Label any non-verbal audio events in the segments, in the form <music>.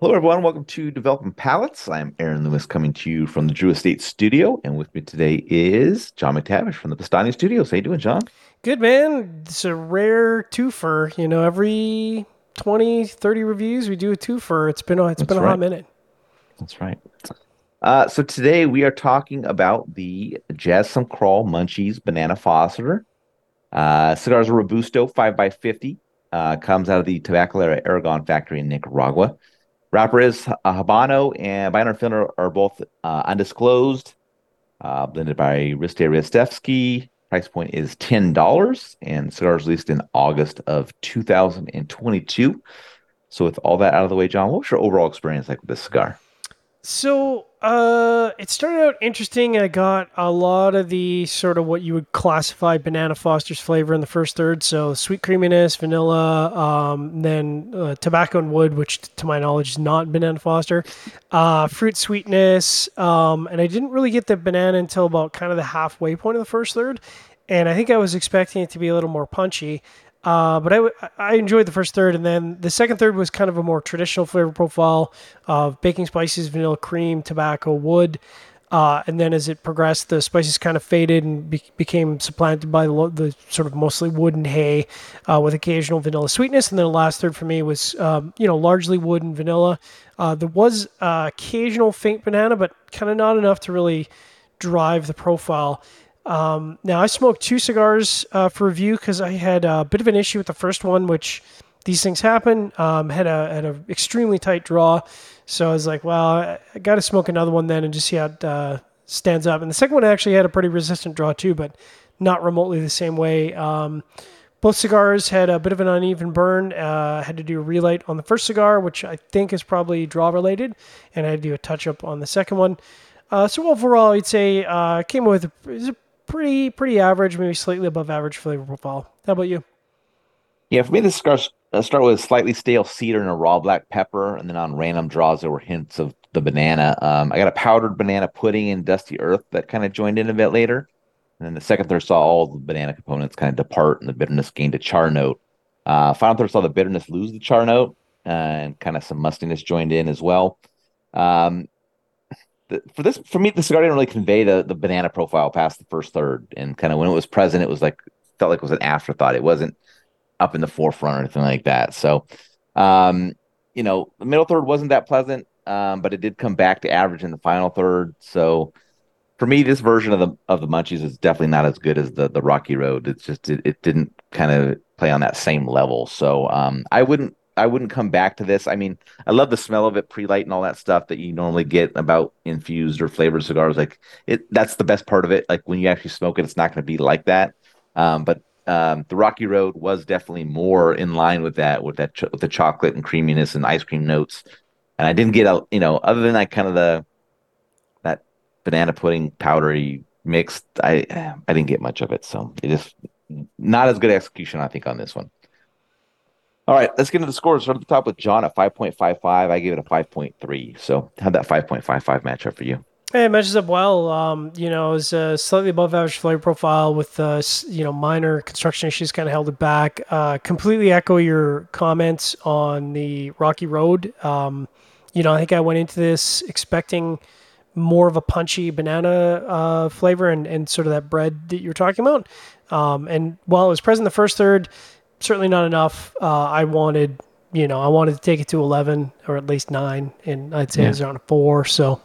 Hello, everyone. Welcome to Developing Palates. I'm Aaron Lewis coming to you from the Drew Estate Studio. And with me today is John McTavish from the Pastani Studios. How you doing, John? Good, man. It's a rare twofer. You know, every 20, 30 reviews, we do a twofer. It's been, a- it's That's been a right. hot minute. That's right. Uh, so today we are talking about the Jas Sum Kral Munchies Banana Foster. Uh, cigars Robusto 5x50. Uh, comes out of the Tabacalera Aragon factory in Nicaragua. A Habano and and filler are both uh, undisclosed. Uh, blended by Riste Ristevski. Price point is $10 and cigars released in August of 2022. So with all that out of the way, John, what was your overall experience like with this cigar? So, uh, it started out interesting. I got a lot of the sort of what you would classify banana Foster's flavor in the first third. So, sweet creaminess, vanilla, um, then uh, tobacco and wood, which to my knowledge is not banana Foster, uh, fruit sweetness. Um, and I didn't really get the banana until about kind of the halfway point of the first third. And I think I was expecting it to be a little more punchy. Uh, but I, I enjoyed the first third, and then the second third was kind of a more traditional flavor profile of baking spices, vanilla cream, tobacco, wood. Uh, and then as it progressed, the spices kind of faded and be- became supplanted by the, lo- the sort of mostly wood and hay uh, with occasional vanilla sweetness. And then the last third for me was, um, you know, largely wood and vanilla. Uh, there was uh, occasional faint banana, but kind of not enough to really drive the profile. Um, now I smoked two cigars uh, for review because I had a bit of an issue with the first one, which these things happen. Um, had a had a extremely tight draw, so I was like, well, I, I got to smoke another one then and just see how it uh, stands up. And the second one actually had a pretty resistant draw too, but not remotely the same way. Um, both cigars had a bit of an uneven burn. Uh, had to do a relight on the first cigar, which I think is probably draw related, and I had to do a touch up on the second one. Uh, so overall, I'd say uh, came with a pretty pretty average, maybe slightly above average flavor profile. How about you? Yeah, for me, the cigars uh, start with a slightly stale cedar and a raw black pepper, and then on random draws there were hints of the banana. Um, I got a powdered banana pudding and dusty earth that kind of joined in a bit later, and then the second third saw all the banana components kind of depart, and the bitterness gained a char note. Uh, final third saw the bitterness lose the char note, uh, and kind of some mustiness joined in as well. Um, for this, for me, the cigar didn't really convey the the banana profile past the first third, and kind of when it was present, it was like felt like it was an afterthought. It wasn't up in the forefront or anything like that. So, um, you know, the middle third wasn't that pleasant, um, but it did come back to average in the final third. So, for me, this version of the of the Munchies is definitely not as good as the the Rocky Road. It's just it, it didn't kind of play on that same level. So, um, I wouldn't I wouldn't come back to this. I mean, I love the smell of it, pre-light and all that stuff that you normally get about infused or flavored cigars. Like it, that's the best part of it. Like when you actually smoke it, it's not going to be like that. Um, but um, the Rocky Road was definitely more in line with that, with that, ch- with the chocolate and creaminess and ice cream notes. And I didn't get a, you know, other than that kind of the that banana pudding powdery mix, I I didn't get much of it. So it is not as good execution, I think, on this one. All right, let's get into the scores. Start at the top with John at 5.55. I gave it a 5.3. So how'd that 5.55 match up for you? Hey, it matches up well. Um, you know, it's a slightly above average flavor profile with uh, you know minor construction issues kind of held it back. Uh, completely echo your comments on the Rocky Road. Um, you know, I think I went into this expecting more of a punchy banana uh, flavor and, and sort of that bread that you're talking about. Um, and while it was present the first third, certainly not enough. Uh, I wanted, you know, I wanted to take it to 11 or at least nine, and I'd say Yeah. it was around a four. So,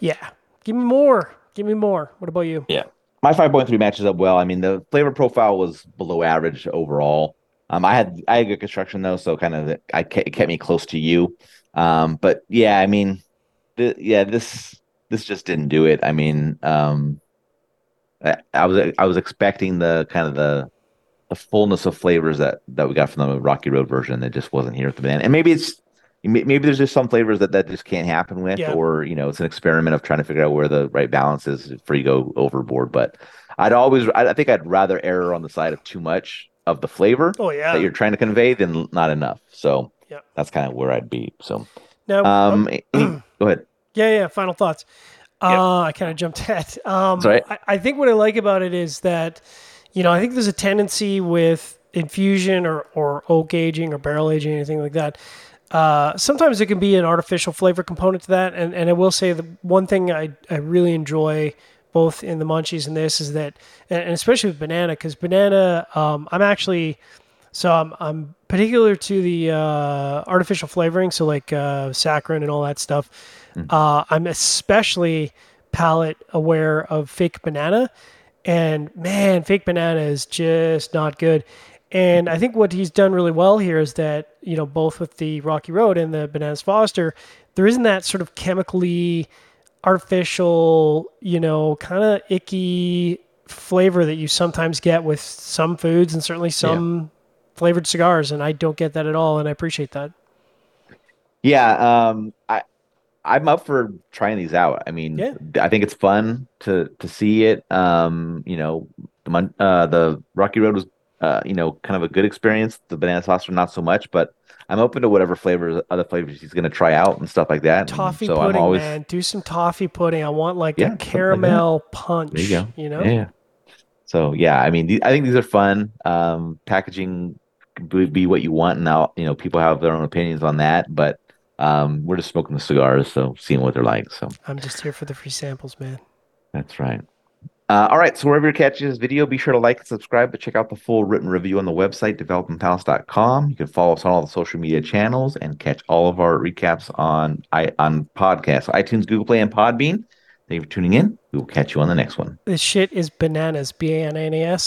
yeah, give me more. Give me more. What about you? Yeah. My 5.3 matches up well. I mean, the flavor profile was below average overall. Um, I had I had good construction though, so kind of I kept, it kept me close to you. Um, but yeah, I mean, th- yeah, this this just didn't do it. I mean, um, I, I was I was expecting the kind of the the fullness of flavors that that we got from the Rocky Road version that just wasn't here at the banana. And maybe it's maybe there's just some flavors that that just can't happen with, Yeah. or you know, it's an experiment of trying to figure out where the right balance is before you go overboard. But I'd always I, think I'd rather err on the side of too much of the flavor Oh yeah. that you're trying to convey than not enough. So Yeah. that's kind of where I'd be. So now, um, oh, <clears throat> go ahead. yeah, yeah. Final thoughts. Uh, I kind of jumped ahead. Um, right. I, I think what I like about it is that, you know, I think there's a tendency with infusion or or oak aging or barrel aging anything like that uh, sometimes it can be an artificial flavor component to that. And, and I will say the one thing I, I really enjoy both in the munchies and this is that, and especially with banana, because banana, um, I'm actually, so I'm, I'm particular to the uh, artificial flavoring, so like uh, saccharin and all that stuff. Mm-hmm. Uh, I'm especially palate aware of fake banana, and man, fake banana is just not good. And I think what he's done really well here is that, you know, both with the Rocky Road and the Bananas Foster, there isn't that sort of chemically artificial, you know, kind of icky flavor that you sometimes get with some foods and certainly some yeah. flavored cigars. And I don't get that at all. And I appreciate that. Yeah. Um, I, I'm up for trying these out. I mean, yeah. I think it's fun to to see it. Um, you know, the uh, the Rocky Road was uh, you know, kind of a good experience. The banana sauce, not so much, but I'm open to whatever flavors, other flavors he's going to try out and stuff like that. Toffee so pudding, always... man. Do some toffee pudding. I want like yeah, a caramel like punch. There you go. You know. Yeah. So yeah, I mean, I think these are fun. Um, packaging would be what you want, and now you know people have their own opinions on that, but um, we're just smoking the cigars, so seeing what they're like. So I'm just here for the free samples, man. That's right. Uh, all right, so wherever you're catching this video, be sure to like and subscribe, but check out the full written review on the website, developingpalates.com. You can follow us on all the social media channels and catch all of our recaps on I, on podcasts, iTunes, Google Play, and Podbean. Thank you for tuning in. We will catch you on the next one. This shit is bananas, B A N A N A S.